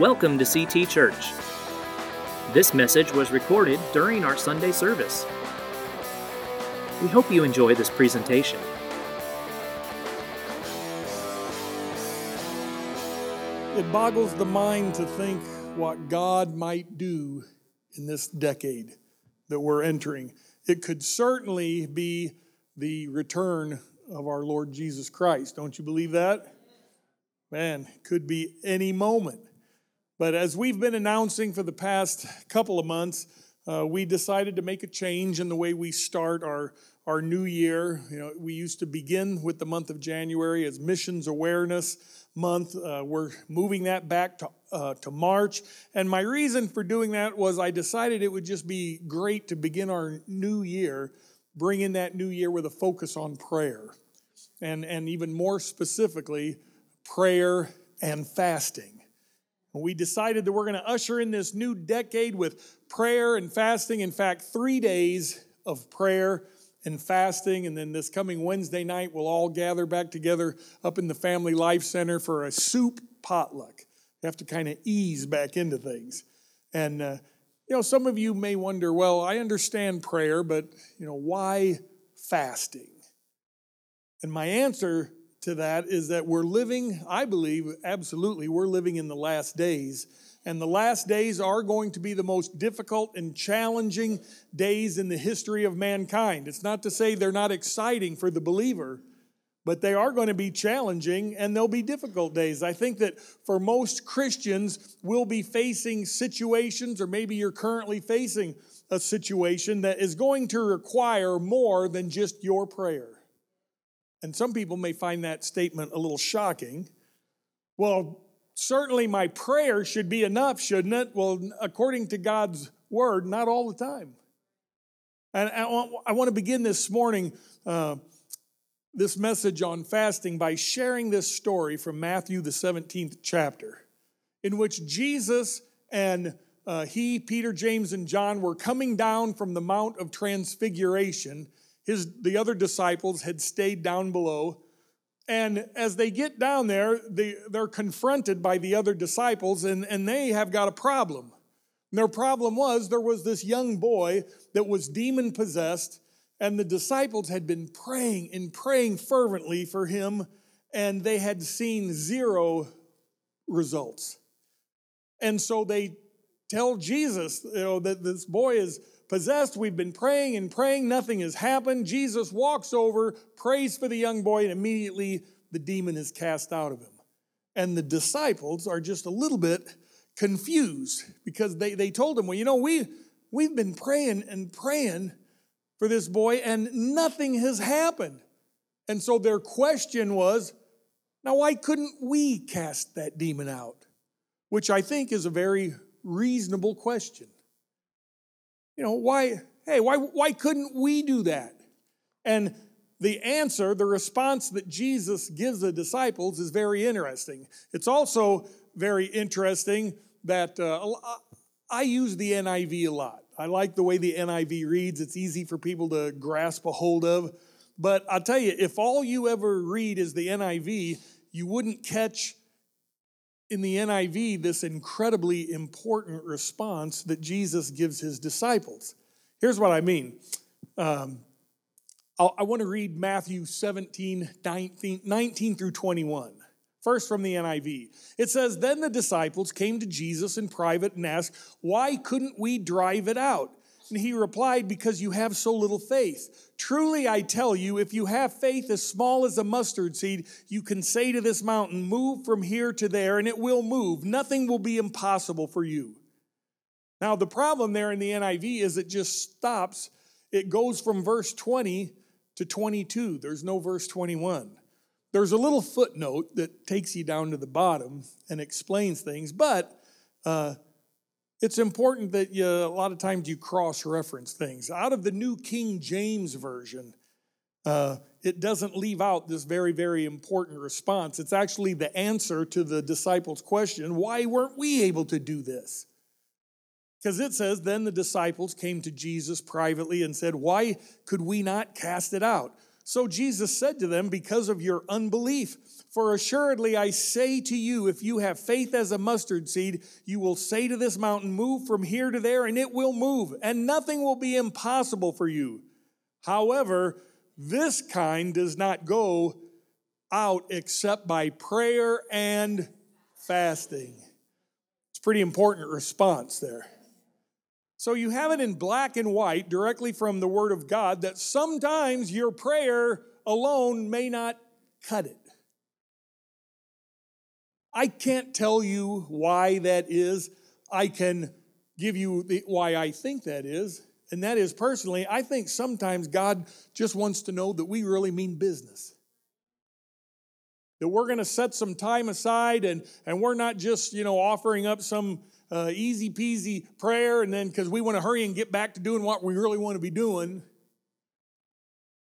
Welcome to CT Church. This message was recorded during our Sunday service. We hope you enjoy this presentation. It boggles the mind to think what God might do in this decade that we're entering. It could certainly be the return of our Lord Jesus Christ. Don't you believe that? Man, could be any moment. But as we've been announcing for the past couple of months, uh, we decided to make a change in the way we start our, our new year. You know, we used to begin with the month of January as Missions Awareness Month. Uh, we're moving that back to, uh, to March. And my reason for doing that was I decided it would just be great to begin our new year, bring in that new year with a focus on prayer. And, and even more specifically, prayer and fasting. We decided that we're going to usher in this new decade with prayer and fasting. In fact, three days of prayer and fasting. And then this coming Wednesday night, we'll all gather back together up in the Family Life Center for a soup potluck. You have to kind of ease back into things. And, uh, you know, some of you may wonder, well, I understand prayer, but, you know, why fasting? And my answer to that is that we're living, I believe, absolutely, we're living in the last days. And the last days are going to be the most difficult and challenging days in the history of mankind. It's not to say they're not exciting for the believer, but they are going to be challenging and they'll be difficult days. I think that for most Christians, we'll be facing situations, or maybe you're currently facing a situation that is going to require more than just your prayer. And some people may find that statement a little shocking. Well, certainly my prayer should be enough, shouldn't it? Well, according to God's word, not all the time. And I want to begin this morning, uh, this message on fasting, by sharing this story from Matthew, the 17th chapter, in which Jesus and uh, he, Peter, James, and John were coming down from the Mount of Transfiguration his, the other disciples had stayed down below. And as they get down there, they, they're confronted by the other disciples, and, and they have got a problem. And their problem was there was this young boy that was demon possessed, and the disciples had been praying and praying fervently for him, and they had seen zero results. And so they tell Jesus, you know, that this boy is possessed. We've been praying and praying. Nothing has happened. Jesus walks over, prays for the young boy, and immediately the demon is cast out of him. And the disciples are just a little bit confused because they, they told him, Well, you know, we, we've been praying and praying for this boy, and nothing has happened. And so their question was, Now, why couldn't we cast that demon out? Which I think is a very reasonable question. You know, why, hey, why, why couldn't we do that? And the answer, the response that Jesus gives the disciples is very interesting. It's also very interesting that uh, I use the NIV a lot. I like the way the NIV reads, it's easy for people to grasp a hold of. But I'll tell you, if all you ever read is the NIV, you wouldn't catch in the NIV this incredibly important response that Jesus gives his disciples. Here's what I mean. Um, i want to read Matthew 17, 19, 19 through 21. First from the NIV. It says, Then the disciples came to Jesus in private and asked, Why couldn't we drive it out? And he replied, Because you have so little faith. Truly I tell you, if you have faith as small as a mustard seed, you can say to this mountain, Move from here to there, and it will move. Nothing will be impossible for you. Now, the problem there in the NIV is it just stops. It goes from verse 20 to 22. There's no verse 21. There's a little footnote that takes you down to the bottom and explains things, but uh, it's important that you, a lot of times you cross reference things. Out of the New King James Version, uh, it doesn't leave out this very, very important response. It's actually the answer to the disciples' question why weren't we able to do this? Because it says, Then the disciples came to Jesus privately and said, Why could we not cast it out? So Jesus said to them, Because of your unbelief, for assuredly I say to you, if you have faith as a mustard seed, you will say to this mountain, Move from here to there, and it will move, and nothing will be impossible for you. However, this kind does not go out except by prayer and fasting. It's pretty important response there. So you have it in black and white directly from the Word of God that sometimes your prayer alone may not cut it. I can't tell you why that is. I can give you the, why I think that is. And that is personally, I think sometimes God just wants to know that we really mean business. That we're going to set some time aside and, and we're not just, you know, offering up some uh, easy peasy prayer, and then because we want to hurry and get back to doing what we really want to be doing.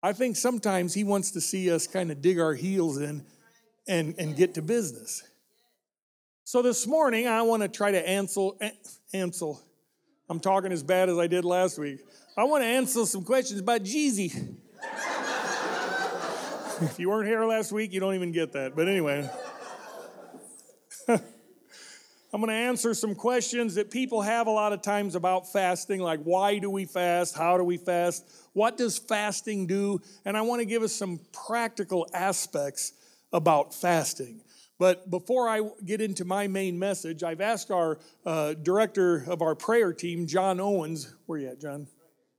I think sometimes he wants to see us kind of dig our heels in and, and get to business. So this morning, I want to try to answer, answer. I'm talking as bad as I did last week. I want to answer some questions about Jeezy. if you weren't here last week, you don't even get that. But anyway. I'm going to answer some questions that people have a lot of times about fasting, like why do we fast? How do we fast? What does fasting do? And I want to give us some practical aspects about fasting. But before I get into my main message, I've asked our uh, director of our prayer team, John Owens, where are you at, John?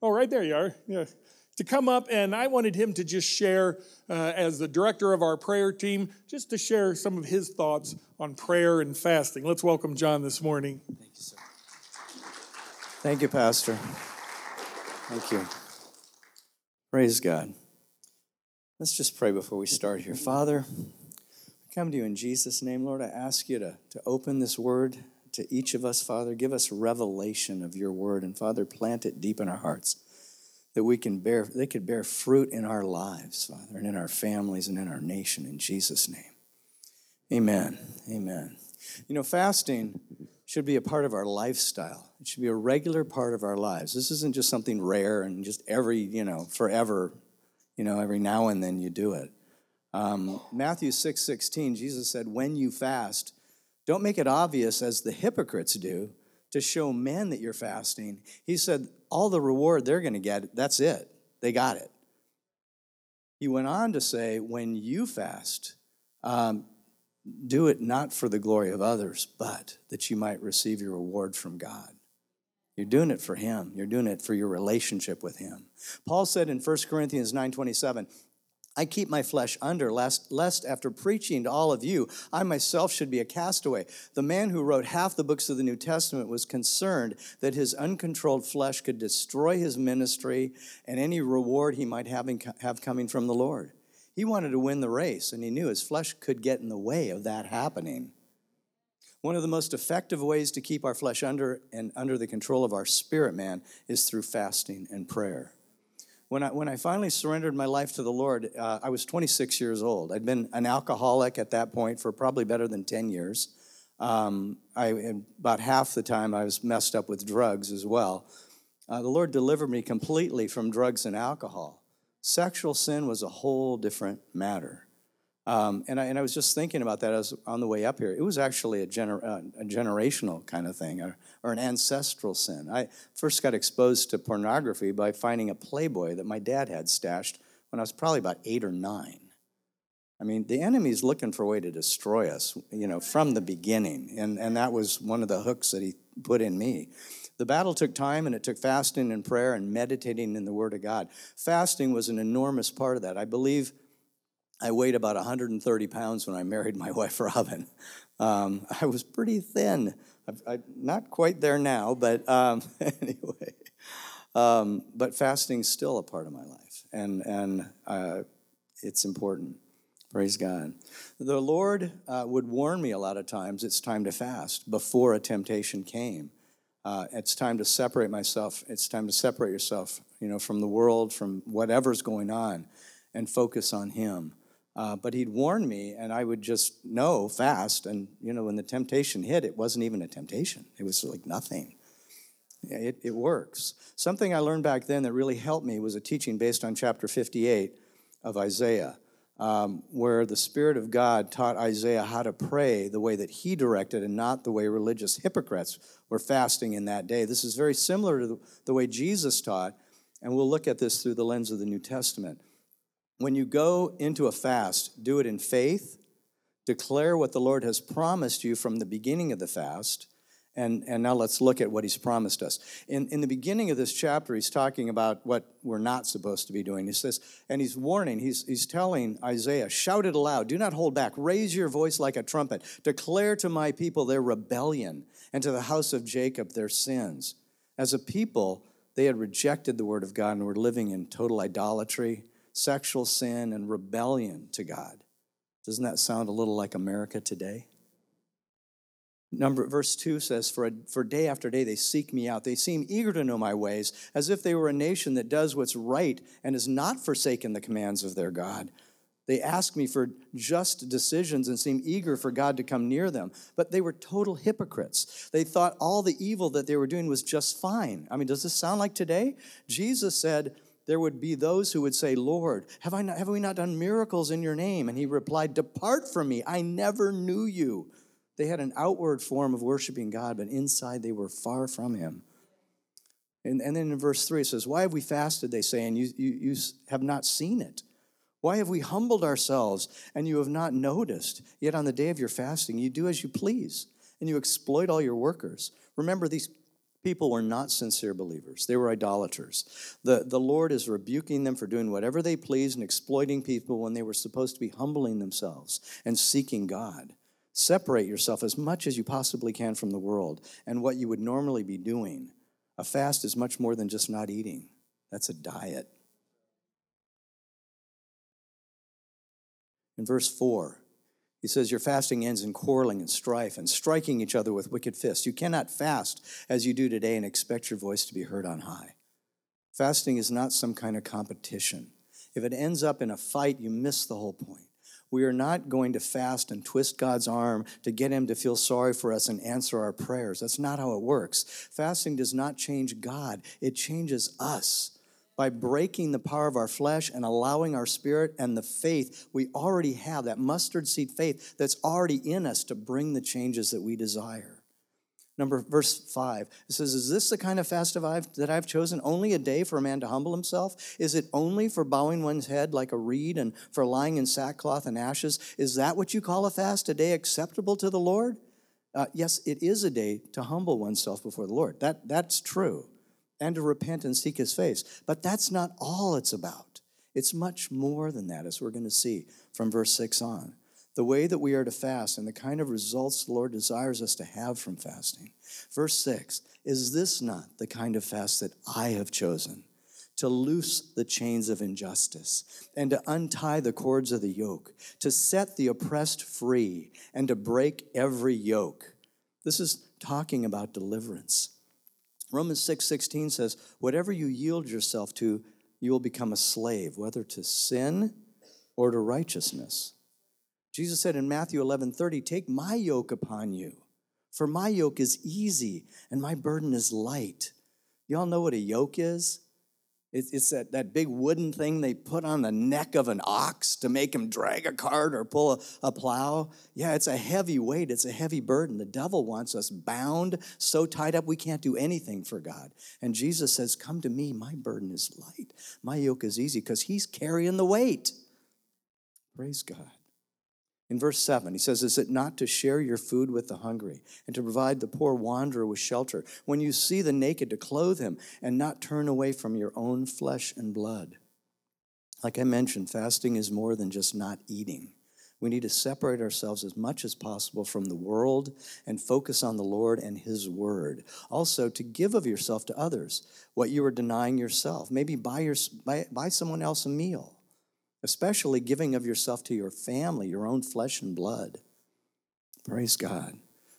Oh, right there you are. Yeah to come up, and I wanted him to just share, uh, as the director of our prayer team, just to share some of his thoughts on prayer and fasting. Let's welcome John this morning. Thank you, sir. Thank you, Pastor. Thank you. Praise God. Let's just pray before we start here. Father, I come to you in Jesus' name, Lord. I ask you to, to open this word to each of us, Father. Give us revelation of your word, and Father, plant it deep in our hearts that we can bear, they could bear fruit in our lives, Father, and in our families and in our nation, in Jesus' name. Amen. Amen. You know, fasting should be a part of our lifestyle. It should be a regular part of our lives. This isn't just something rare and just every, you know, forever, you know, every now and then you do it. Um, Matthew 6 16, Jesus said, When you fast, don't make it obvious as the hypocrites do to show men that you're fasting. He said, all the reward they're going to get, that's it. They got it. He went on to say, when you fast, um, do it not for the glory of others, but that you might receive your reward from God. You're doing it for him. You're doing it for your relationship with him. Paul said in 1 Corinthians 9:27, I keep my flesh under, lest, lest after preaching to all of you, I myself should be a castaway. The man who wrote half the books of the New Testament was concerned that his uncontrolled flesh could destroy his ministry and any reward he might have, in, have coming from the Lord. He wanted to win the race, and he knew his flesh could get in the way of that happening. One of the most effective ways to keep our flesh under and under the control of our spirit man is through fasting and prayer. When I, when I finally surrendered my life to the Lord, uh, I was 26 years old. I'd been an alcoholic at that point for probably better than 10 years. Um, I, about half the time I was messed up with drugs as well. Uh, the Lord delivered me completely from drugs and alcohol. Sexual sin was a whole different matter. Um, and, I, and I was just thinking about that as on the way up here. It was actually a, gener, uh, a generational kind of thing, or, or, an ancestral sin. I first got exposed to pornography by finding a Playboy that my dad had stashed when I was probably about eight or nine. I mean, the enemy's looking for a way to destroy us, you know, from the beginning. And, and that was one of the hooks that he put in me. The battle took time and it took fasting and prayer and meditating in the Word of God. Fasting was an enormous part of that. I believe I weighed about 130 pounds when I married my wife, Robin. Um, I was pretty thin. I, am not quite there now, but um, anyway. Um, but fasting's still a part of my life, and, and uh, it's important. Praise God. The Lord uh, would warn me a lot of times it's time to fast before a temptation came. Uh, it's time to separate myself. It's time to separate yourself, you know, from the world, from whatever's going on, and focus on Him. Uh, but he'd warn me, and I would just know fast. And, you know, when the temptation hit, it wasn't even a temptation, it was like nothing. It, it works. Something I learned back then that really helped me was a teaching based on chapter 58 of Isaiah, um, where the Spirit of God taught Isaiah how to pray the way that he directed and not the way religious hypocrites were fasting in that day. This is very similar to the, the way Jesus taught, and we'll look at this through the lens of the New Testament. When you go into a fast, do it in faith, declare what the Lord has promised you from the beginning of the fast and, and now let's look at what he's promised us. In, in the beginning of this chapter, he's talking about what we're not supposed to be doing. He says, and he's warning, he's, he's telling Isaiah, shout it aloud, do not hold back, raise your voice like a trumpet, declare to my people their rebellion, and to the house of Jacob their sins. As a people, they had rejected the word of God and were living in total idolatry, sexual sin, and rebellion to God. Doesn't that sound a little like America today? Number verse 2 says, for, a, for day after day they seek me out. They seem eager to know my ways, as if they were a nation that does what's right and has not forsaken the commands of their God. They ask me for just decisions and seem eager for God to come near them. But they were total hypocrites. They thought all the evil that they were doing was just fine. I mean, does this sound like today? Jesus said, there would be those who would say, Lord, have, I not, have we not done miracles in your name? And he replied, Depart from me, I never knew you. They had an outward form of worshiping God, but inside they were far from Him. And, and then in verse 3 it says, Why have we fasted, they say, and you, you, you have not seen it? Why have we humbled ourselves and you have not noticed? Yet on the day of your fasting, you do as you please and you exploit all your workers. Remember, these people were not sincere believers, they were idolaters. The, the Lord is rebuking them for doing whatever they please and exploiting people when they were supposed to be humbling themselves and seeking God. Separate yourself as much as you possibly can from the world and what you would normally be doing. A fast is much more than just not eating, that's a diet. In verse 4, he says, Your fasting ends in quarreling and strife and striking each other with wicked fists. You cannot fast as you do today and expect your voice to be heard on high. Fasting is not some kind of competition. If it ends up in a fight, you miss the whole point. We are not going to fast and twist God's arm to get Him to feel sorry for us and answer our prayers. That's not how it works. Fasting does not change God, it changes us by breaking the power of our flesh and allowing our spirit and the faith we already have, that mustard seed faith that's already in us to bring the changes that we desire. Number verse five, it says, Is this the kind of fast that I've chosen? Only a day for a man to humble himself? Is it only for bowing one's head like a reed and for lying in sackcloth and ashes? Is that what you call a fast, a day acceptable to the Lord? Uh, yes, it is a day to humble oneself before the Lord. That, that's true. And to repent and seek his face. But that's not all it's about. It's much more than that, as we're going to see from verse 6 on the way that we are to fast and the kind of results the Lord desires us to have from fasting. Verse 6 Is this not the kind of fast that I have chosen? To loose the chains of injustice and to untie the cords of the yoke, to set the oppressed free and to break every yoke. This is talking about deliverance. Romans 6 16 says, Whatever you yield yourself to, you will become a slave, whether to sin or to righteousness. Jesus said in Matthew 11 30, Take my yoke upon you, for my yoke is easy and my burden is light. Y'all know what a yoke is? It's that, that big wooden thing they put on the neck of an ox to make him drag a cart or pull a, a plow. Yeah, it's a heavy weight, it's a heavy burden. The devil wants us bound, so tied up we can't do anything for God. And Jesus says, Come to me, my burden is light, my yoke is easy, because he's carrying the weight. Praise God. In verse 7, he says, Is it not to share your food with the hungry and to provide the poor wanderer with shelter? When you see the naked, to clothe him and not turn away from your own flesh and blood. Like I mentioned, fasting is more than just not eating. We need to separate ourselves as much as possible from the world and focus on the Lord and His Word. Also, to give of yourself to others what you are denying yourself. Maybe buy, your, buy, buy someone else a meal especially giving of yourself to your family, your own flesh and blood. Praise God.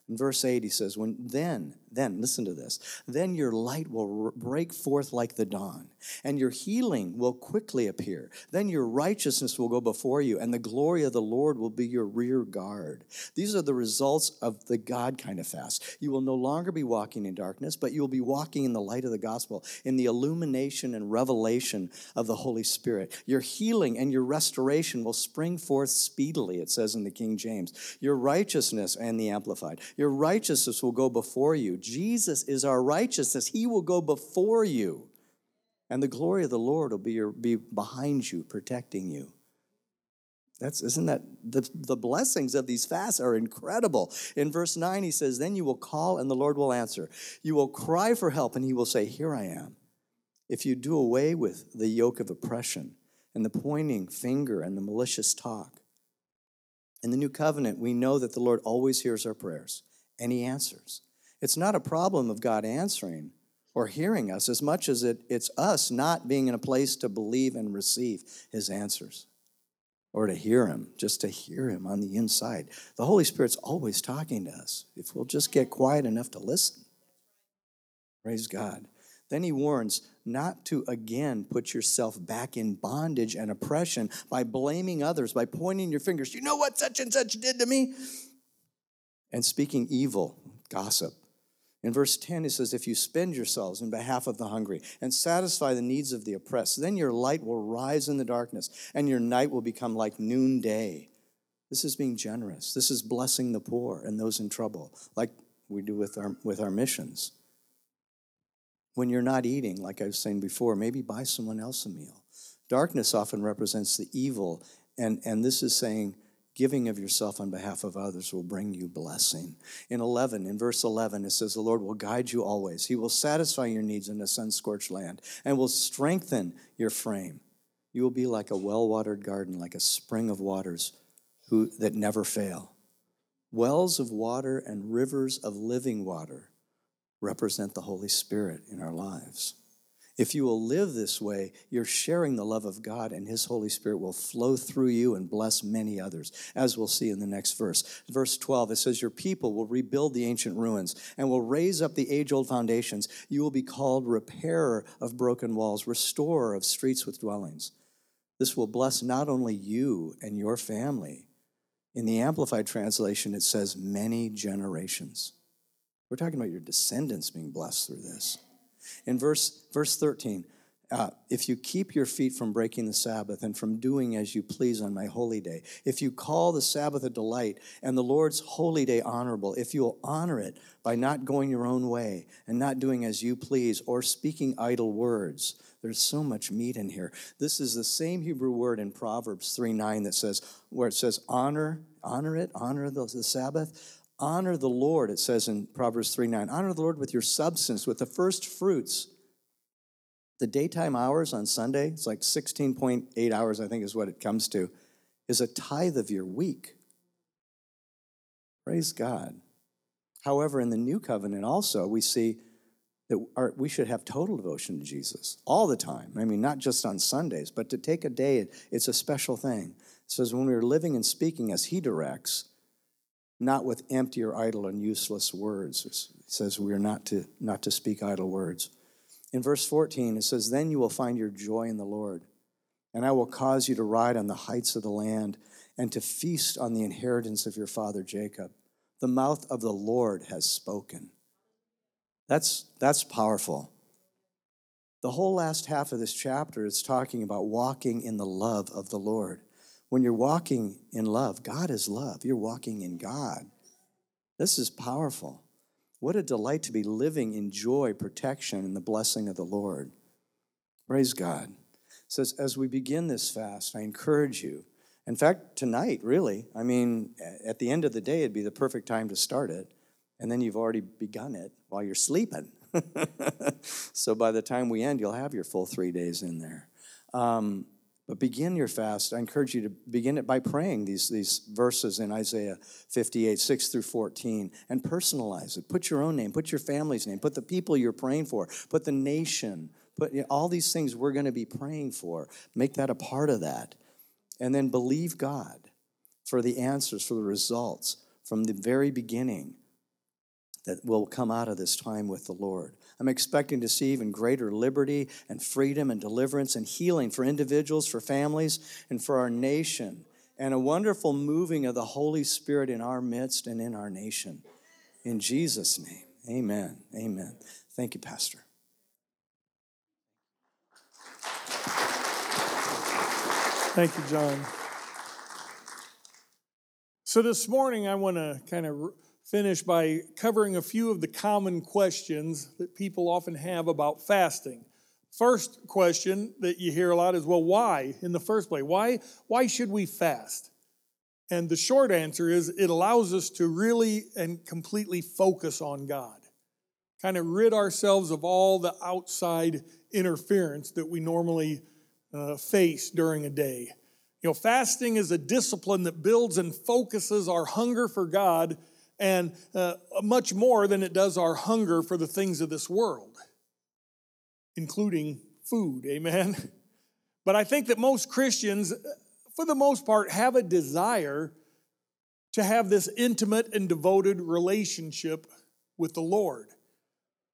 In verse 8, he says, When then, then, listen to this, then your light will break forth like the dawn, and your healing will quickly appear. Then your righteousness will go before you, and the glory of the Lord will be your rear guard. These are the results of the God kind of fast. You will no longer be walking in darkness, but you will be walking in the light of the gospel, in the illumination and revelation of the Holy Spirit. Your healing and your restoration will spring forth speedily, it says in the King James. Your righteousness and the Amplified your righteousness will go before you. Jesus is our righteousness. He will go before you. And the glory of the Lord will be, your, be behind you, protecting you. That's isn't that the, the blessings of these fasts are incredible. In verse 9, he says, Then you will call and the Lord will answer. You will cry for help, and he will say, Here I am. If you do away with the yoke of oppression and the pointing finger and the malicious talk, in the new covenant, we know that the Lord always hears our prayers and he answers. It's not a problem of God answering or hearing us as much as it, it's us not being in a place to believe and receive his answers or to hear him, just to hear him on the inside. The Holy Spirit's always talking to us if we'll just get quiet enough to listen. Praise God. Then he warns not to again put yourself back in bondage and oppression by blaming others, by pointing your fingers. You know what such and such did to me? And speaking evil, gossip. In verse 10, he says, If you spend yourselves in behalf of the hungry and satisfy the needs of the oppressed, then your light will rise in the darkness and your night will become like noonday. This is being generous. This is blessing the poor and those in trouble, like we do with our, with our missions. When you're not eating, like I was saying before, maybe buy someone else a meal. Darkness often represents the evil, and, and this is saying giving of yourself on behalf of others will bring you blessing. In 11, in verse 11, it says, The Lord will guide you always. He will satisfy your needs in a sun scorched land and will strengthen your frame. You will be like a well watered garden, like a spring of waters who, that never fail. Wells of water and rivers of living water represent the Holy Spirit in our lives. If you will live this way, you're sharing the love of God, and His Holy Spirit will flow through you and bless many others, as we'll see in the next verse. Verse 12, it says, Your people will rebuild the ancient ruins and will raise up the age old foundations. You will be called repairer of broken walls, restorer of streets with dwellings. This will bless not only you and your family. In the Amplified Translation, it says, many generations. We're talking about your descendants being blessed through this. In verse, verse 13, uh, if you keep your feet from breaking the Sabbath and from doing as you please on my holy day, if you call the Sabbath a delight and the Lord's holy day honorable, if you will honor it by not going your own way and not doing as you please or speaking idle words, there's so much meat in here. This is the same Hebrew word in Proverbs 3 9 that says, where it says, honor, honor it, honor the, the Sabbath, Honor the Lord, it says in Proverbs 3 9. Honor the Lord with your substance, with the first fruits. The daytime hours on Sunday, it's like 16.8 hours, I think is what it comes to, is a tithe of your week. Praise God. However, in the new covenant also, we see that our, we should have total devotion to Jesus all the time. I mean, not just on Sundays, but to take a day, it's a special thing. It says, when we are living and speaking as He directs, not with empty or idle and useless words. It says we are not to, not to speak idle words. In verse 14, it says, Then you will find your joy in the Lord, and I will cause you to ride on the heights of the land and to feast on the inheritance of your father Jacob. The mouth of the Lord has spoken. That's, that's powerful. The whole last half of this chapter is talking about walking in the love of the Lord. When you're walking in love, God is love. You're walking in God. This is powerful. What a delight to be living in joy, protection, and the blessing of the Lord. Praise God. So as we begin this fast, I encourage you. In fact, tonight, really, I mean, at the end of the day, it'd be the perfect time to start it. And then you've already begun it while you're sleeping. so by the time we end, you'll have your full three days in there. Um, but begin your fast. I encourage you to begin it by praying these, these verses in Isaiah 58, 6 through 14, and personalize it. Put your own name, put your family's name, put the people you're praying for, put the nation, put you know, all these things we're going to be praying for. Make that a part of that. And then believe God for the answers, for the results from the very beginning that will come out of this time with the Lord. I'm expecting to see even greater liberty and freedom and deliverance and healing for individuals, for families, and for our nation, and a wonderful moving of the Holy Spirit in our midst and in our nation. In Jesus' name, amen. Amen. Thank you, Pastor. Thank you, John. So, this morning, I want to kind of finish by covering a few of the common questions that people often have about fasting. First question that you hear a lot is, well, why in the first place? Why, why should we fast? And the short answer is it allows us to really and completely focus on God, kind of rid ourselves of all the outside interference that we normally uh, face during a day. You know, fasting is a discipline that builds and focuses our hunger for God and uh, much more than it does our hunger for the things of this world, including food. Amen. But I think that most Christians, for the most part, have a desire to have this intimate and devoted relationship with the Lord.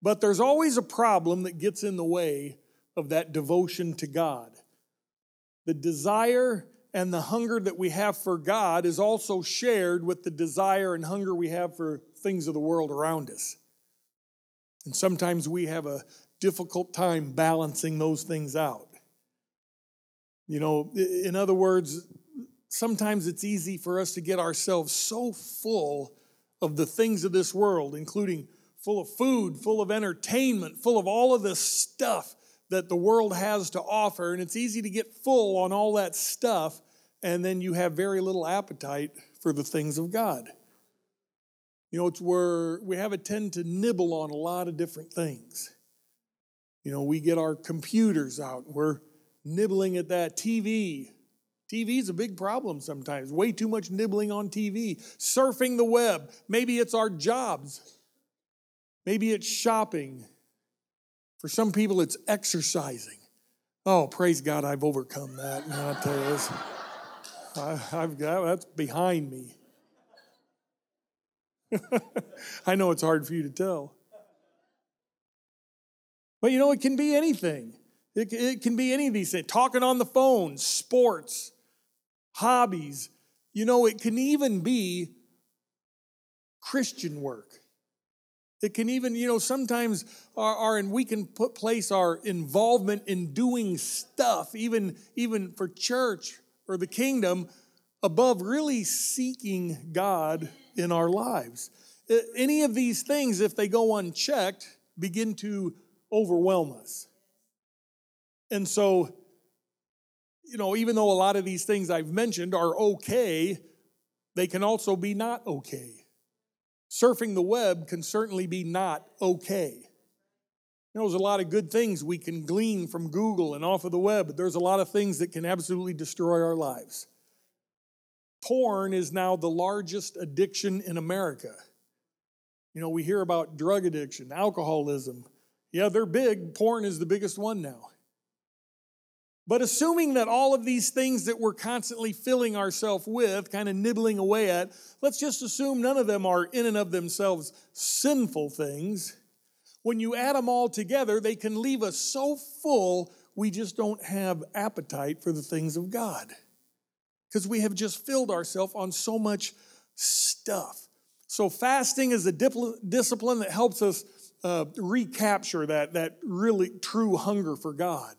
But there's always a problem that gets in the way of that devotion to God. The desire and the hunger that we have for God is also shared with the desire and hunger we have for things of the world around us. And sometimes we have a difficult time balancing those things out. You know, in other words, sometimes it's easy for us to get ourselves so full of the things of this world, including full of food, full of entertainment, full of all of this stuff that the world has to offer. And it's easy to get full on all that stuff, and then you have very little appetite for the things of God. You know, it's where we have a tend to nibble on a lot of different things. You know, we get our computers out, we're nibbling at that TV. TV is a big problem sometimes. Way too much nibbling on TV. Surfing the web. Maybe it's our jobs. Maybe it's shopping. For some people, it's exercising. Oh, praise God, I've overcome that. And I tell you I, have got that's behind me. I know it's hard for you to tell. But you know, it can be anything. It, it can be any of these things. Talking on the phone, sports, hobbies. You know, it can even be Christian work. It can even, you know, sometimes our, our and we can put place our involvement in doing stuff, even, even for church or the kingdom, above really seeking God in our lives. Any of these things, if they go unchecked, begin to overwhelm us. And so, you know, even though a lot of these things I've mentioned are okay, they can also be not okay surfing the web can certainly be not okay. You know, there's a lot of good things we can glean from Google and off of the web, but there's a lot of things that can absolutely destroy our lives. Porn is now the largest addiction in America. You know, we hear about drug addiction, alcoholism. Yeah, they're big. Porn is the biggest one now. But assuming that all of these things that we're constantly filling ourselves with, kind of nibbling away at, let's just assume none of them are in and of themselves sinful things. When you add them all together, they can leave us so full we just don't have appetite for the things of God. Because we have just filled ourselves on so much stuff. So, fasting is a discipline that helps us uh, recapture that, that really true hunger for God.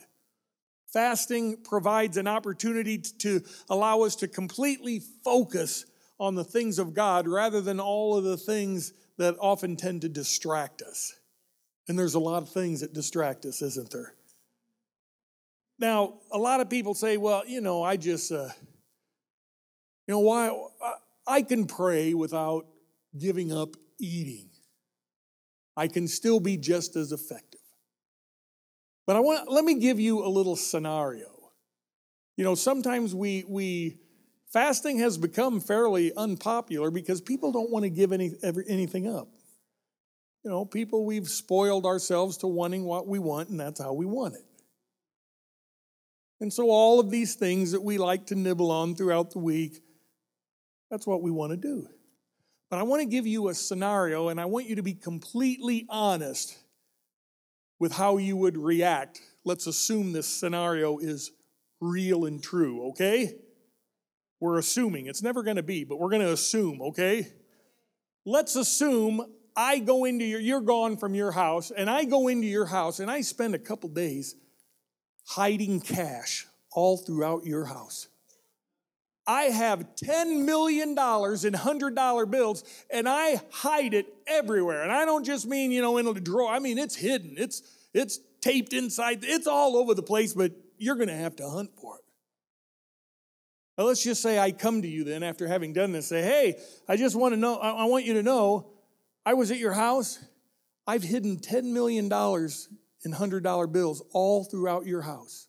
Fasting provides an opportunity to allow us to completely focus on the things of God rather than all of the things that often tend to distract us. And there's a lot of things that distract us, isn't there? Now, a lot of people say, well, you know, I just, uh, you know, why? I can pray without giving up eating. I can still be just as effective. But I want let me give you a little scenario. You know, sometimes we we fasting has become fairly unpopular because people don't want to give any ever, anything up. You know, people we've spoiled ourselves to wanting what we want and that's how we want it. And so all of these things that we like to nibble on throughout the week, that's what we want to do. But I want to give you a scenario and I want you to be completely honest with how you would react. Let's assume this scenario is real and true, okay? We're assuming. It's never going to be, but we're going to assume, okay? Let's assume I go into your, you're gone from your house, and I go into your house and I spend a couple days hiding cash all throughout your house. I have $10 million in $100 bills and I hide it everywhere. And I don't just mean, you know, in a drawer. I mean, it's hidden. It's, it's taped inside. It's all over the place, but you're going to have to hunt for it. Now, let's just say I come to you then after having done this, say, hey, I just want to know, I want you to know, I was at your house. I've hidden $10 million in $100 bills all throughout your house.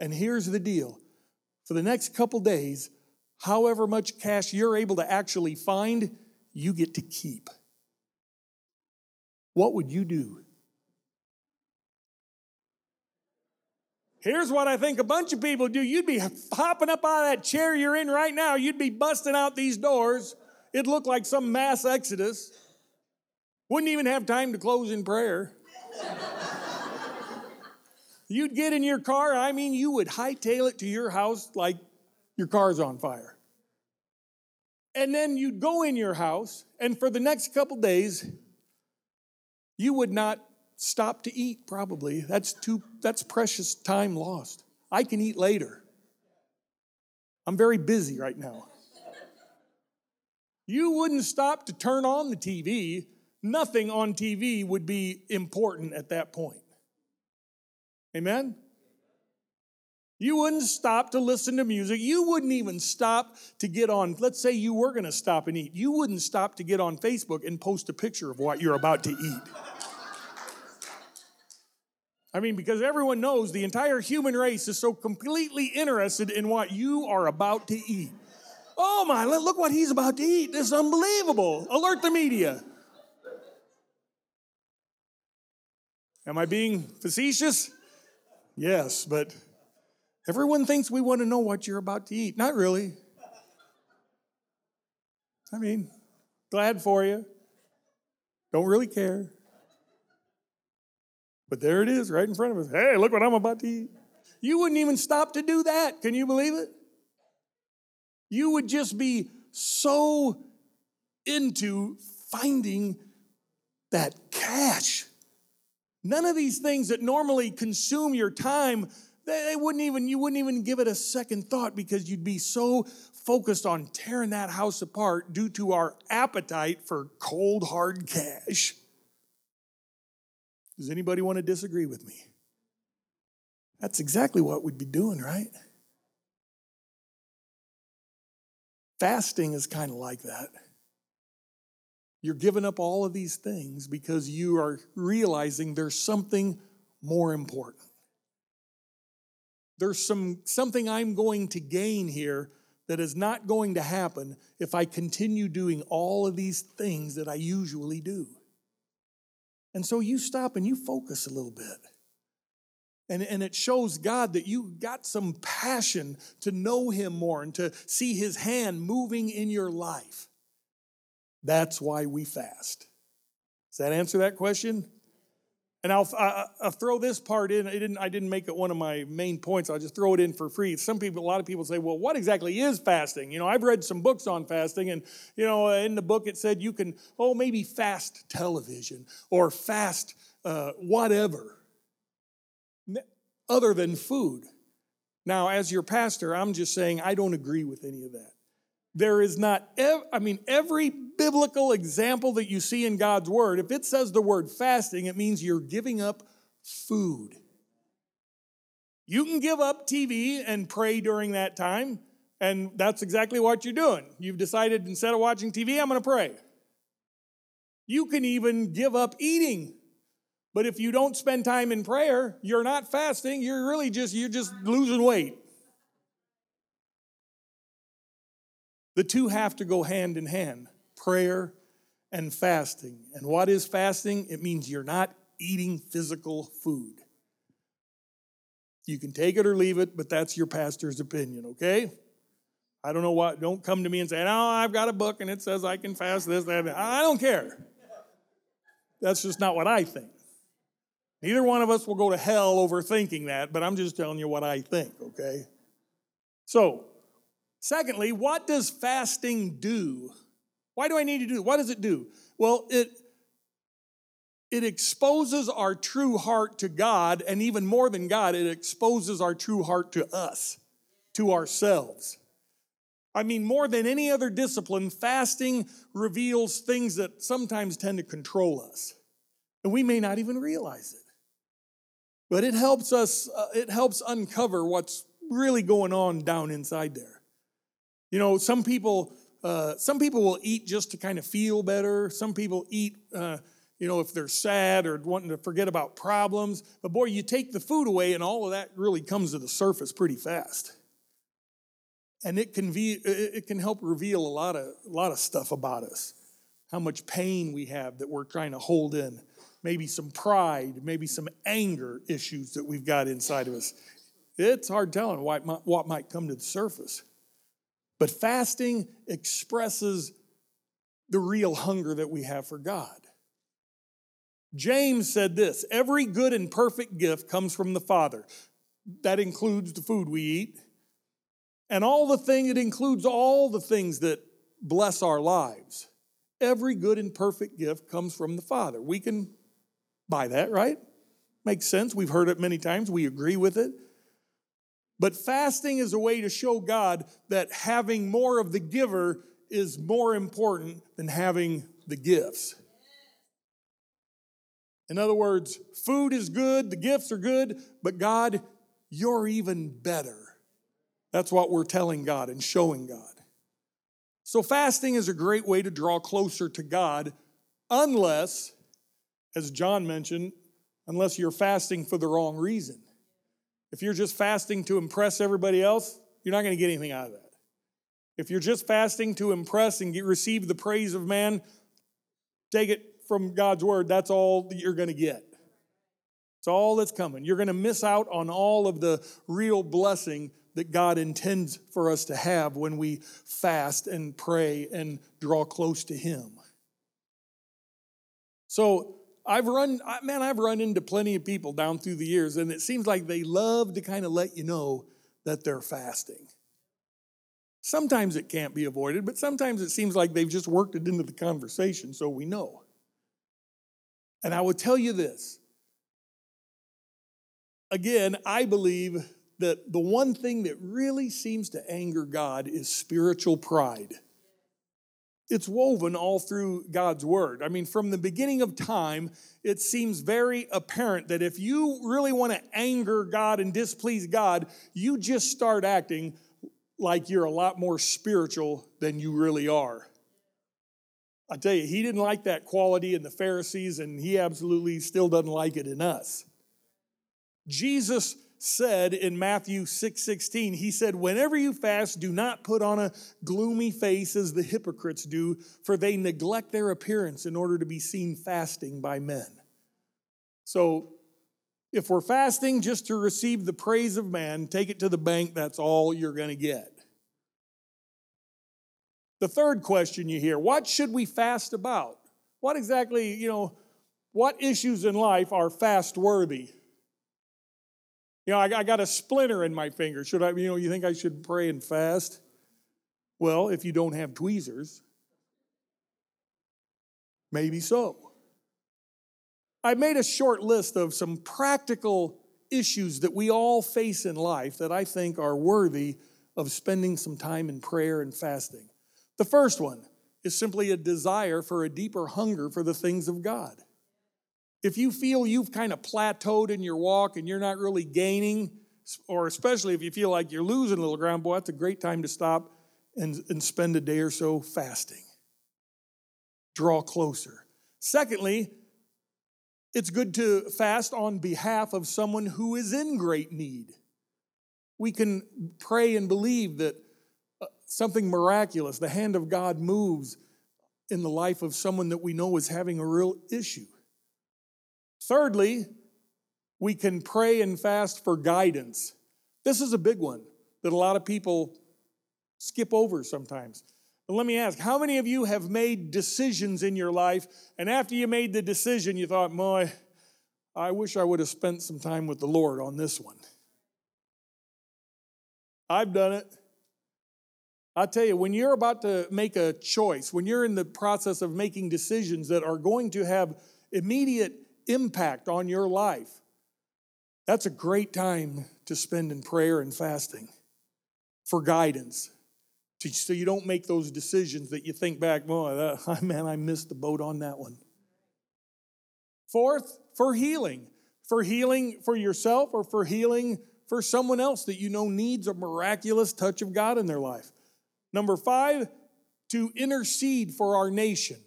And here's the deal for the next couple days, however much cash you're able to actually find, you get to keep. What would you do? Here's what I think a bunch of people do. You'd be hopping up out of that chair you're in right now. You'd be busting out these doors. It'd look like some mass exodus. Wouldn't even have time to close in prayer. You'd get in your car, I mean, you would hightail it to your house like your car's on fire. And then you'd go in your house, and for the next couple days, you would not stop to eat, probably. That's too that's precious time lost. I can eat later. I'm very busy right now. You wouldn't stop to turn on the TV. Nothing on TV would be important at that point. Amen? You wouldn't stop to listen to music. You wouldn't even stop to get on, let's say you were going to stop and eat. You wouldn't stop to get on Facebook and post a picture of what you're about to eat. I mean, because everyone knows the entire human race is so completely interested in what you are about to eat. Oh my, look what he's about to eat. This is unbelievable. Alert the media. Am I being facetious? Yes, but everyone thinks we want to know what you're about to eat. Not really. I mean, glad for you. Don't really care. But there it is, right in front of us. Hey, look what I'm about to eat. You wouldn't even stop to do that. Can you believe it? You would just be so into finding that cash None of these things that normally consume your time, they wouldn't even, you wouldn't even give it a second thought because you'd be so focused on tearing that house apart due to our appetite for cold, hard cash. Does anybody want to disagree with me? That's exactly what we'd be doing, right? Fasting is kind of like that. You're giving up all of these things because you are realizing there's something more important. There's some, something I'm going to gain here that is not going to happen if I continue doing all of these things that I usually do. And so you stop and you focus a little bit. And, and it shows God that you got some passion to know Him more and to see His hand moving in your life. That's why we fast. Does that answer that question? And I'll, I'll throw this part in. I didn't, I didn't make it one of my main points. I'll just throw it in for free. Some people, a lot of people say, well, what exactly is fasting? You know, I've read some books on fasting, and, you know, in the book it said you can, oh, maybe fast television or fast uh, whatever, other than food. Now, as your pastor, I'm just saying I don't agree with any of that. There is not, ev- I mean, every biblical example that you see in God's word, if it says the word fasting, it means you're giving up food. You can give up TV and pray during that time, and that's exactly what you're doing. You've decided instead of watching TV, I'm going to pray. You can even give up eating. But if you don't spend time in prayer, you're not fasting, you're really just you're just losing weight. The two have to go hand in hand prayer and fasting. And what is fasting? It means you're not eating physical food. You can take it or leave it, but that's your pastor's opinion, okay? I don't know what, don't come to me and say, oh, I've got a book and it says I can fast this, that, that. I don't care. That's just not what I think. Neither one of us will go to hell over thinking that, but I'm just telling you what I think, okay? So, secondly, what does fasting do? Why do I need to do? It? What does it do? Well, it it exposes our true heart to God, and even more than God, it exposes our true heart to us, to ourselves. I mean, more than any other discipline, fasting reveals things that sometimes tend to control us. And we may not even realize it. But it helps us, uh, it helps uncover what's really going on down inside there. You know, some people, uh, some people will eat just to kind of feel better. Some people eat, uh, you know, if they're sad or wanting to forget about problems. But boy, you take the food away, and all of that really comes to the surface pretty fast. And it can be, it can help reveal a lot of a lot of stuff about us, how much pain we have that we're trying to hold in, maybe some pride, maybe some anger issues that we've got inside of us. It's hard telling what might, what might come to the surface. But fasting expresses the real hunger that we have for God. James said this every good and perfect gift comes from the Father. That includes the food we eat. And all the thing, it includes all the things that bless our lives. Every good and perfect gift comes from the Father. We can buy that, right? Makes sense. We've heard it many times. We agree with it. But fasting is a way to show God that having more of the giver is more important than having the gifts. In other words, food is good, the gifts are good, but God, you're even better. That's what we're telling God and showing God. So, fasting is a great way to draw closer to God, unless, as John mentioned, unless you're fasting for the wrong reason. If you're just fasting to impress everybody else, you're not going to get anything out of that. If you're just fasting to impress and get, receive the praise of man, take it from God's word, that's all that you're going to get. It's all that's coming. You're going to miss out on all of the real blessing that God intends for us to have when we fast and pray and draw close to Him. So, I've run, man, I've run into plenty of people down through the years, and it seems like they love to kind of let you know that they're fasting. Sometimes it can't be avoided, but sometimes it seems like they've just worked it into the conversation so we know. And I will tell you this. Again, I believe that the one thing that really seems to anger God is spiritual pride. It's woven all through God's word. I mean, from the beginning of time, it seems very apparent that if you really want to anger God and displease God, you just start acting like you're a lot more spiritual than you really are. I tell you, he didn't like that quality in the Pharisees, and he absolutely still doesn't like it in us. Jesus said in Matthew 6 16, he said, Whenever you fast, do not put on a gloomy face as the hypocrites do, for they neglect their appearance in order to be seen fasting by men. So, if we're fasting just to receive the praise of man, take it to the bank, that's all you're going to get. The third question you hear what should we fast about? What exactly, you know, what issues in life are fast worthy? You know, I, I got a splinter in my finger. Should I, you know, you think I should pray and fast? Well, if you don't have tweezers, maybe so. I made a short list of some practical issues that we all face in life that I think are worthy of spending some time in prayer and fasting. The first one is simply a desire for a deeper hunger for the things of God. If you feel you've kind of plateaued in your walk and you're not really gaining, or especially if you feel like you're losing a little ground, boy, that's a great time to stop and, and spend a day or so fasting. Draw closer. Secondly, it's good to fast on behalf of someone who is in great need. We can pray and believe that uh, something miraculous. The hand of God moves in the life of someone that we know is having a real issue. Thirdly, we can pray and fast for guidance. This is a big one that a lot of people skip over sometimes. But let me ask how many of you have made decisions in your life, and after you made the decision, you thought, boy, I wish I would have spent some time with the Lord on this one? I've done it. I tell you, when you're about to make a choice, when you're in the process of making decisions that are going to have immediate impact on your life, that's a great time to spend in prayer and fasting for guidance. So you don't make those decisions that you think back, oh, uh, that, man, I missed the boat on that one. Fourth, for healing. For healing for yourself or for healing for someone else that you know needs a miraculous touch of God in their life. Number five, to intercede for our nation.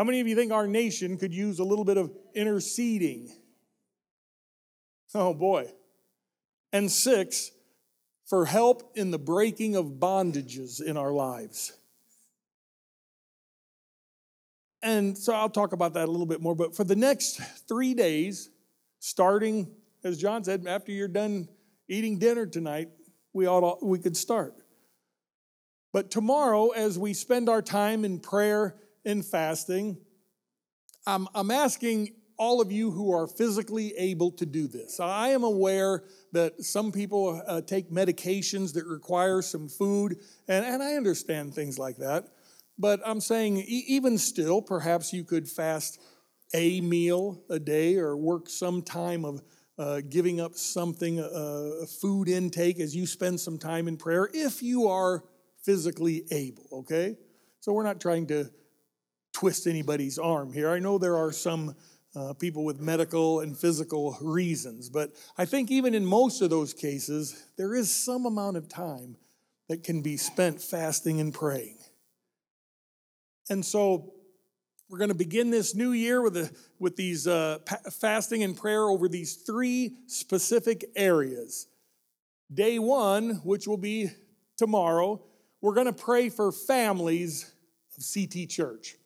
How many of you think our nation could use a little bit of interceding? Oh boy. And six, for help in the breaking of bondages in our lives. And so I'll talk about that a little bit more, but for the next three days, starting, as John said, after you're done eating dinner tonight, we, ought to, we could start. But tomorrow, as we spend our time in prayer and fasting, I'm, I'm asking all of you who are physically able to do this. I am aware that some people uh, take medications that require some food, and, and I understand things like that. But I'm saying, e- even still, perhaps you could fast a meal a day or work some time of uh, giving up something, uh, food intake, as you spend some time in prayer, if you are physically able, okay? So we're not trying to twist anybody's arm here. I know there are some uh, people with medical and physical reasons. But I think even in most of those cases, there is some amount of time that can be spent fasting and praying. And so we're going to begin this new year with, a, with these uh, fasting and prayer over these three specific areas. Day one, which will be tomorrow, we're going to pray for families of CT Church.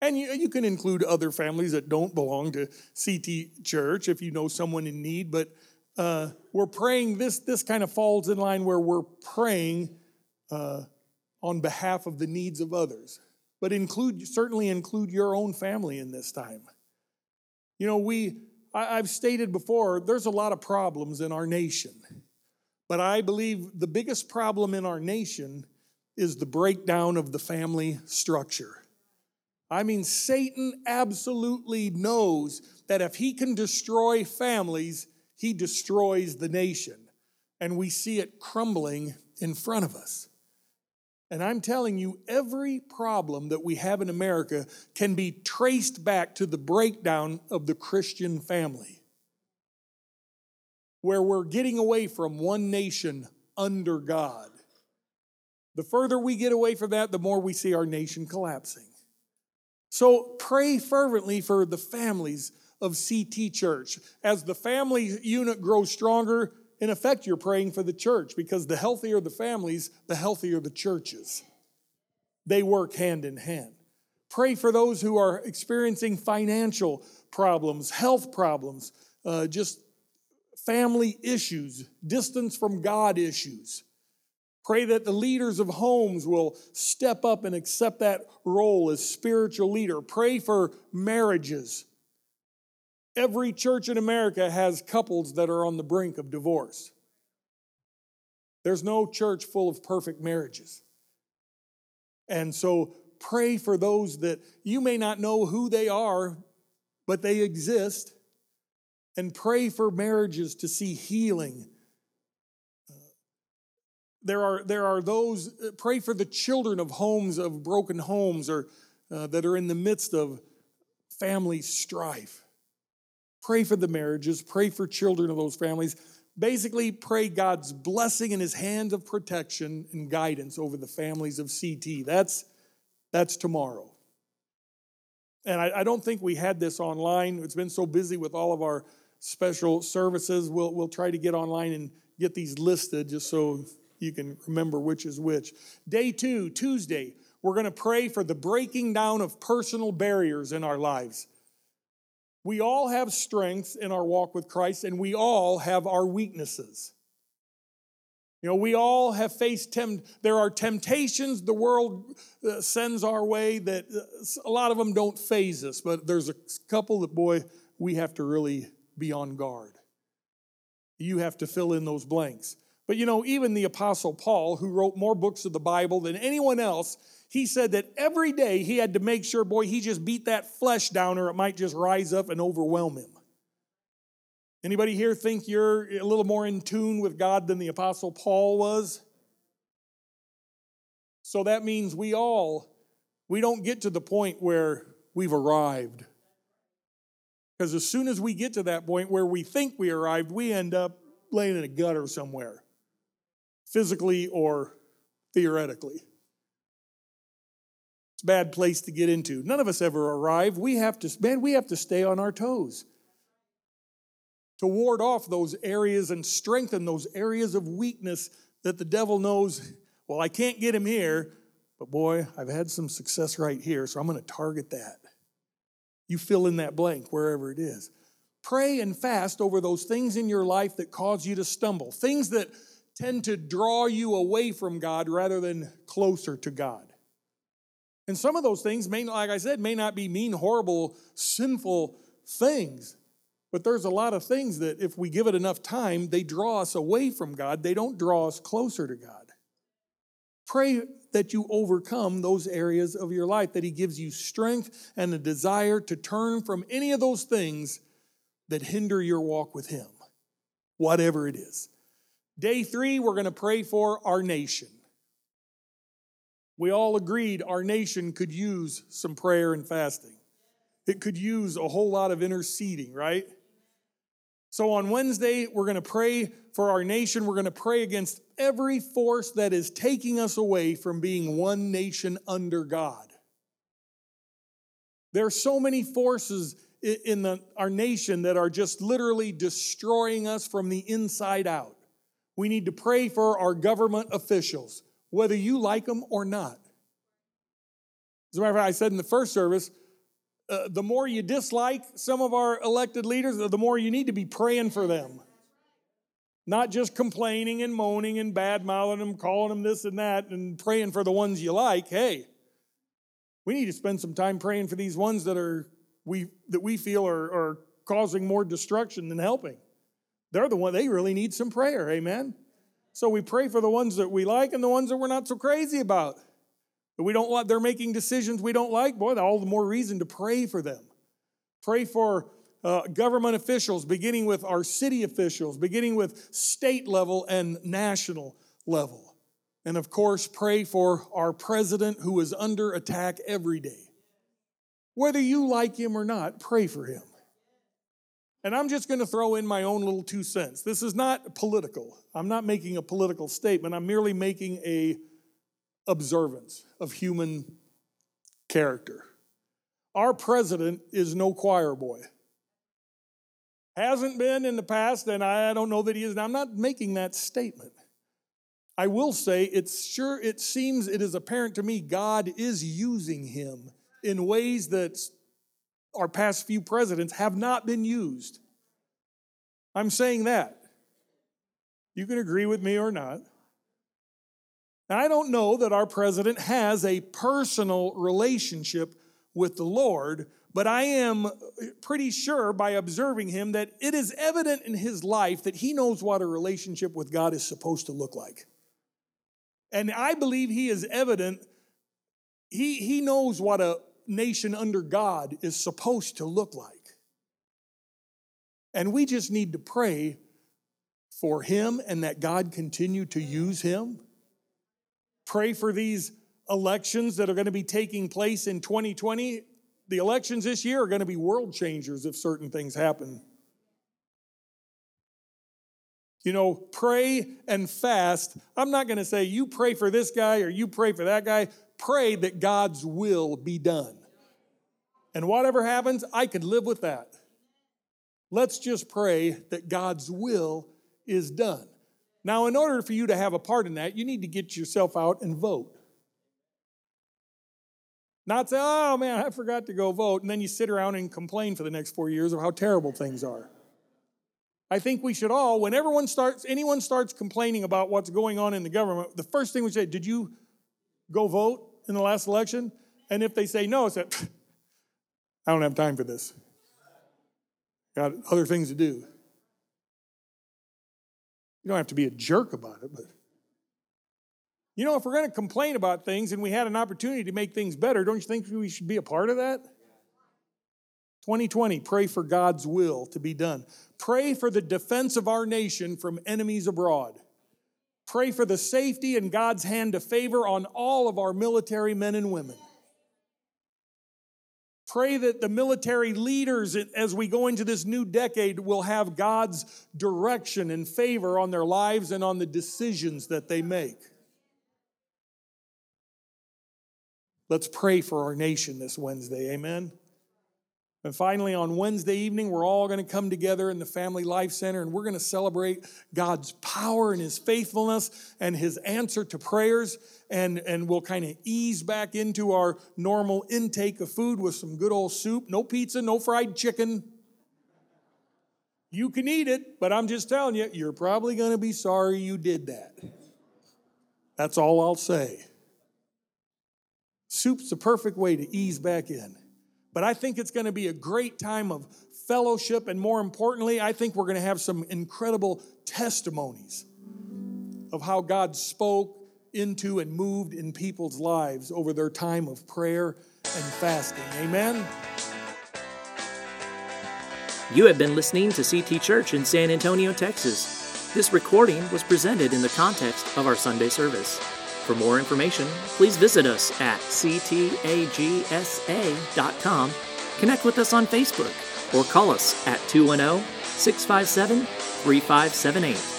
And you, you can include other families that don't belong to CT Church if you know someone in need, but uh, we're praying, this, this kind of falls in line where we're praying uh, on behalf of the needs of others. But include, certainly include your own family in this time. You know, we, I, I've stated before, there's a lot of problems in our nation. But I believe the biggest problem in our nation is the breakdown of the family structure. I mean, Satan absolutely knows that if he can destroy families, he destroys the nation. And we see it crumbling in front of us. And I'm telling you, every problem that we have in America can be traced back to the breakdown of the Christian family, where we're getting away from one nation under God. The further we get away from that, the more we see our nation collapsing. So pray fervently for the families of CT Church. As the family unit grows stronger, in effect, you're praying for the church because the healthier the families, the healthier the churches. They work hand in hand. Pray for those who are experiencing financial problems, health problems, uh, just family issues, distance from God issues. Pray that the leaders of homes will step up and accept that role as spiritual leader. Pray for marriages. Every church in America has couples that are on the brink of divorce. There's no church full of perfect marriages. And so pray for those that you may not know who they are, but they exist. And pray for marriages to see healing there are, there are those, uh, pray for the children of homes, of broken homes, or uh, that are in the midst of family strife. Pray for the marriages, pray for children of those families. Basically, pray God's blessing and his hand of protection and guidance over the families of CT. That's, that's tomorrow. And I, I don't think we had this online. It's been so busy with all of our special services. We'll, we'll try to get online and get these listed just so you can remember which is which. Day two, Tuesday, we're going to pray for the breaking down of personal barriers in our lives. We all have strengths in our walk with Christ, and we all have our weaknesses. You know, we all have faced tem- there are temptations the world uh, sends our way that uh, a lot of them don't faze us, but there's a couple that boy we have to really be on guard. You have to fill in those blanks. But you know, even the apostle Paul who wrote more books of the Bible than anyone else, he said that every day he had to make sure boy he just beat that flesh down or it might just rise up and overwhelm him. Anybody here think you're a little more in tune with God than the Apostle Paul was? So that means we all, we don't get to the point where we've arrived. Because as soon as we get to that point where we think we arrived, we end up laying in a gutter somewhere, physically or theoretically. It's a bad place to get into. None of us ever arrive. We have to, man, we have to stay on our toes to ward off those areas and strengthen those areas of weakness that the devil knows, well, I can't get him here, but boy, I've had some success right here, so I'm going to target that. You fill in that blank wherever it is. Pray and fast over those things in your life that cause you to stumble, things that tend to draw you away from God rather than closer to God. And some of those things may, like I said, may not be mean, horrible, sinful things. But there's a lot of things that if we give it enough time, they draw us away from God. They don't draw us closer to God. Pray that you overcome those areas of your life, that He gives you strength and a desire to turn from any of those things that hinder your walk with Him, whatever it is. Day three, we're going to pray for our nation. We all agreed our nation could use some prayer and fasting. It could use a whole lot of interceding, right? So on Wednesday, we're going to pray for our nation. We're going to pray against every force that is taking us away from being one nation under God. There are so many forces in the, our nation that are just literally destroying us from the inside out. We need to pray for our government officials, whether you like them or not. As a matter of fact, I said in the first service, uh, the more you dislike some of our elected leaders, the more you need to be praying for them. Not just complaining and moaning and bad mouthing them, calling them this and that, and praying for the ones you like. Hey, we need to spend some time praying for these ones that are we that we feel are, are causing more destruction than helping. They're the one they really need some prayer, amen. So we pray for the ones that we like and the ones that we're not so crazy about we don't like, they're making decisions we don't like, boy, all the more reason to pray for them. Pray for uh, government officials, beginning with our city officials, beginning with state level and national level. And of course, pray for our president who is under attack every day. Whether you like him or not, pray for him. And I'm just going to throw in my own little two cents. This is not political. I'm not making a political statement. I'm merely making a observance of human character. Our president is no choir boy. Hasn't been in the past, and I don't know that he is. I'm not making that statement. I will say it's sure it seems it is apparent to me God is using him in ways that our past few presidents have not been used. I'm saying that. You can agree with me or not. Now, I don't know that our president has a personal relationship with the Lord, but I am pretty sure by observing him that it is evident in his life that he knows what a relationship with God is supposed to look like. And I believe he is evident, he, he knows what a nation under God is supposed to look like. And we just need to pray for him and that God continue to use him pray for these elections that are going to be taking place in 2020. The elections this year are going to be world changers if certain things happen. You know, pray and fast. I'm not going to say you pray for this guy or you pray for that guy. Pray that God's will be done. And whatever happens, I could live with that. Let's just pray that God's will is done. Now, in order for you to have a part in that, you need to get yourself out and vote. Not say, oh man, I forgot to go vote, and then you sit around and complain for the next four years of how terrible things are. I think we should all, when everyone starts, anyone starts complaining about what's going on in the government, the first thing we say, did you go vote in the last election? And if they say no, it's that, I don't have time for this. Got other things to do. You don't have to be a jerk about it, but you know, if we're going to complain about things and we had an opportunity to make things better, don't you think we should be a part of that? 2020, pray for God's will to be done. Pray for the defense of our nation from enemies abroad. Pray for the safety and God's hand to favor on all of our military men and women. Pray that the military leaders, as we go into this new decade, will have God's direction and favor on their lives and on the decisions that they make. Let's pray for our nation this Wednesday. Amen. And finally, on Wednesday evening, we're all going to come together in the Family Life Center and we're going to celebrate God's power and His faithfulness and His answer to prayers. And, and we'll kind of ease back into our normal intake of food with some good old soup. No pizza, no fried chicken. You can eat it, but I'm just telling you, you're probably going to be sorry you did that. That's all I'll say. Soup's the perfect way to ease back in. But I think it's going to be a great time of fellowship, and more importantly, I think we're going to have some incredible testimonies of how God spoke into and moved in people's lives over their time of prayer and fasting. Amen. You have been listening to CT Church in San Antonio, Texas. This recording was presented in the context of our Sunday service. For more information, please visit us at ctagsa.com, connect with us on Facebook, or call us at 210 657 3578.